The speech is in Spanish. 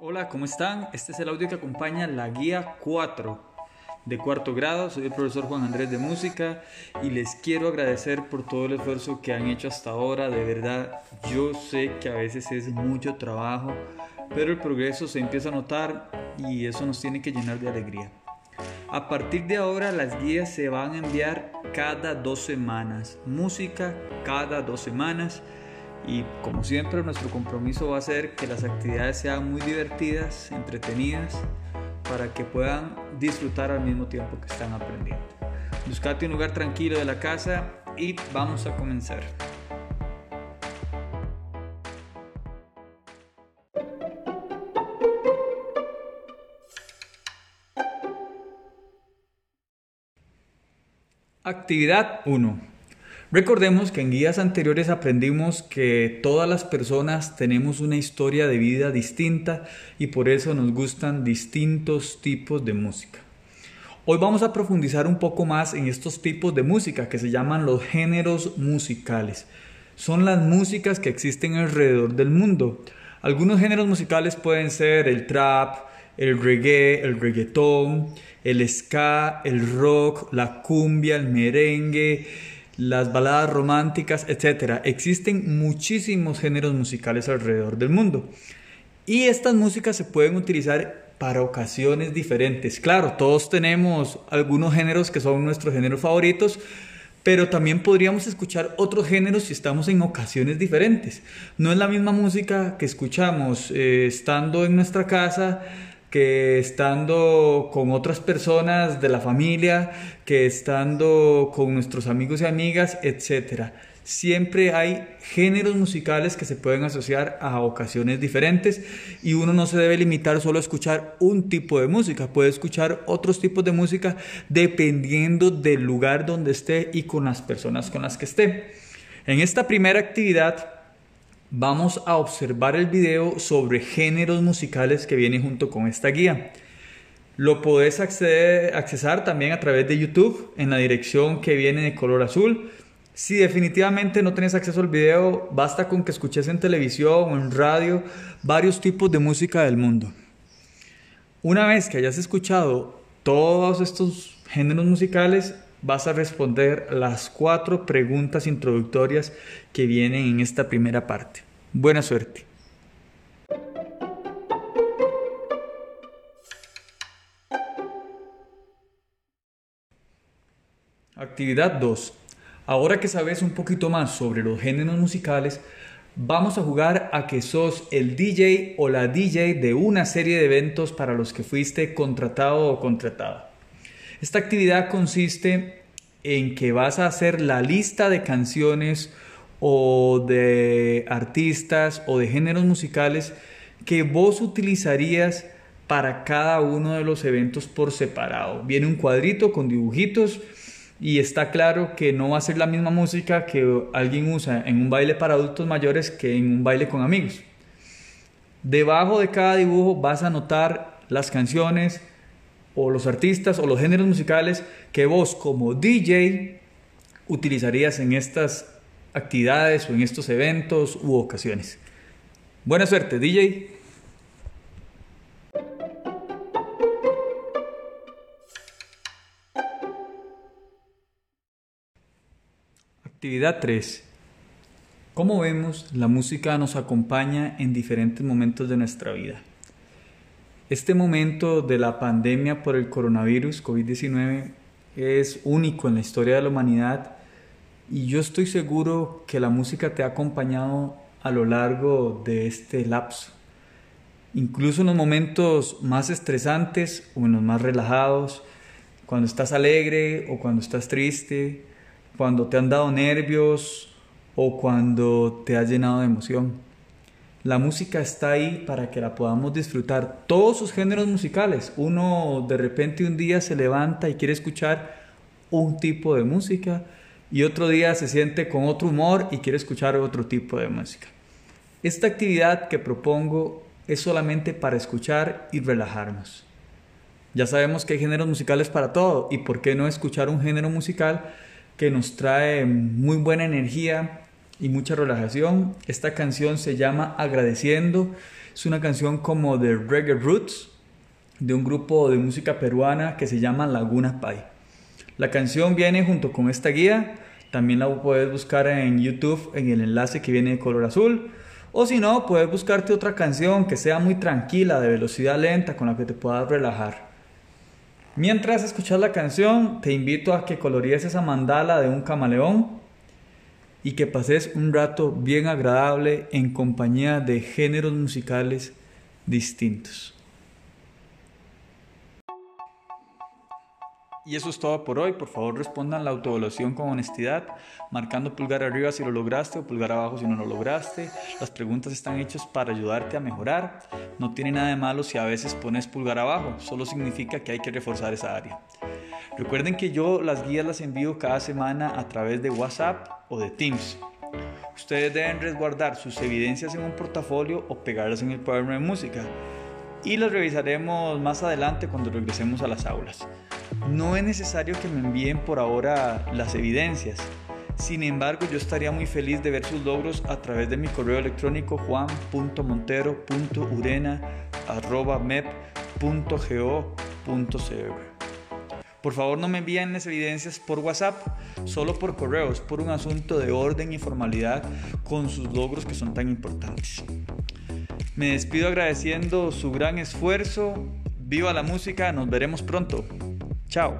Hola, ¿cómo están? Este es el audio que acompaña la guía 4 de cuarto grado. Soy el profesor Juan Andrés de Música y les quiero agradecer por todo el esfuerzo que han hecho hasta ahora. De verdad, yo sé que a veces es mucho trabajo, pero el progreso se empieza a notar y eso nos tiene que llenar de alegría. A partir de ahora las guías se van a enviar cada dos semanas. Música cada dos semanas. Y como siempre nuestro compromiso va a ser que las actividades sean muy divertidas, entretenidas, para que puedan disfrutar al mismo tiempo que están aprendiendo. Buscate un lugar tranquilo de la casa y vamos a comenzar. Actividad 1. Recordemos que en guías anteriores aprendimos que todas las personas tenemos una historia de vida distinta y por eso nos gustan distintos tipos de música. Hoy vamos a profundizar un poco más en estos tipos de música que se llaman los géneros musicales. Son las músicas que existen alrededor del mundo. Algunos géneros musicales pueden ser el trap, el reggae, el reggaetón, el ska, el rock, la cumbia, el merengue, las baladas románticas, etc. Existen muchísimos géneros musicales alrededor del mundo. Y estas músicas se pueden utilizar para ocasiones diferentes. Claro, todos tenemos algunos géneros que son nuestros géneros favoritos, pero también podríamos escuchar otros géneros si estamos en ocasiones diferentes. No es la misma música que escuchamos eh, estando en nuestra casa que estando con otras personas de la familia, que estando con nuestros amigos y amigas, etc. Siempre hay géneros musicales que se pueden asociar a ocasiones diferentes y uno no se debe limitar solo a escuchar un tipo de música, puede escuchar otros tipos de música dependiendo del lugar donde esté y con las personas con las que esté. En esta primera actividad vamos a observar el video sobre géneros musicales que viene junto con esta guía. Lo podés acceder, accesar también a través de YouTube en la dirección que viene de color azul. Si definitivamente no tienes acceso al video, basta con que escuches en televisión o en radio varios tipos de música del mundo. Una vez que hayas escuchado todos estos géneros musicales, vas a responder las cuatro preguntas introductorias que vienen en esta primera parte. Buena suerte. Actividad 2. Ahora que sabes un poquito más sobre los géneros musicales, vamos a jugar a que sos el DJ o la DJ de una serie de eventos para los que fuiste contratado o contratada. Esta actividad consiste en que vas a hacer la lista de canciones o de artistas o de géneros musicales que vos utilizarías para cada uno de los eventos por separado. Viene un cuadrito con dibujitos y está claro que no va a ser la misma música que alguien usa en un baile para adultos mayores que en un baile con amigos. Debajo de cada dibujo vas a notar las canciones, o los artistas o los géneros musicales que vos como DJ utilizarías en estas actividades o en estos eventos u ocasiones. Buena suerte, DJ. Actividad 3. Como vemos, la música nos acompaña en diferentes momentos de nuestra vida. Este momento de la pandemia por el coronavirus COVID-19 es único en la historia de la humanidad y yo estoy seguro que la música te ha acompañado a lo largo de este lapso. Incluso en los momentos más estresantes o en los más relajados, cuando estás alegre o cuando estás triste, cuando te han dado nervios o cuando te has llenado de emoción. La música está ahí para que la podamos disfrutar. Todos sus géneros musicales. Uno de repente un día se levanta y quiere escuchar un tipo de música y otro día se siente con otro humor y quiere escuchar otro tipo de música. Esta actividad que propongo es solamente para escuchar y relajarnos. Ya sabemos que hay géneros musicales para todo y por qué no escuchar un género musical que nos trae muy buena energía, y mucha relajación. Esta canción se llama Agradeciendo. Es una canción como de reggae roots de un grupo de música peruana que se llama Laguna Pai. La canción viene junto con esta guía. También la puedes buscar en YouTube en el enlace que viene de color azul. O si no, puedes buscarte otra canción que sea muy tranquila, de velocidad lenta, con la que te puedas relajar. Mientras escuchas la canción, te invito a que coloríes esa mandala de un camaleón y que pases un rato bien agradable en compañía de géneros musicales distintos. Y eso es todo por hoy. Por favor, respondan la autoevaluación con honestidad, marcando pulgar arriba si lo lograste o pulgar abajo si no lo lograste. Las preguntas están hechas para ayudarte a mejorar. No tiene nada de malo si a veces pones pulgar abajo, solo significa que hay que reforzar esa área. Recuerden que yo las guías las envío cada semana a través de WhatsApp o de Teams. Ustedes deben resguardar sus evidencias en un portafolio o pegarlas en el cuaderno de música y las revisaremos más adelante cuando regresemos a las aulas. No es necesario que me envíen por ahora las evidencias. Sin embargo, yo estaría muy feliz de ver sus logros a través de mi correo electrónico juan.montero.urena.mep.go.cr. Por favor, no me envíen las evidencias por WhatsApp, solo por correos, por un asunto de orden y formalidad con sus logros que son tan importantes. Me despido agradeciendo su gran esfuerzo. Viva la música, nos veremos pronto. Chao.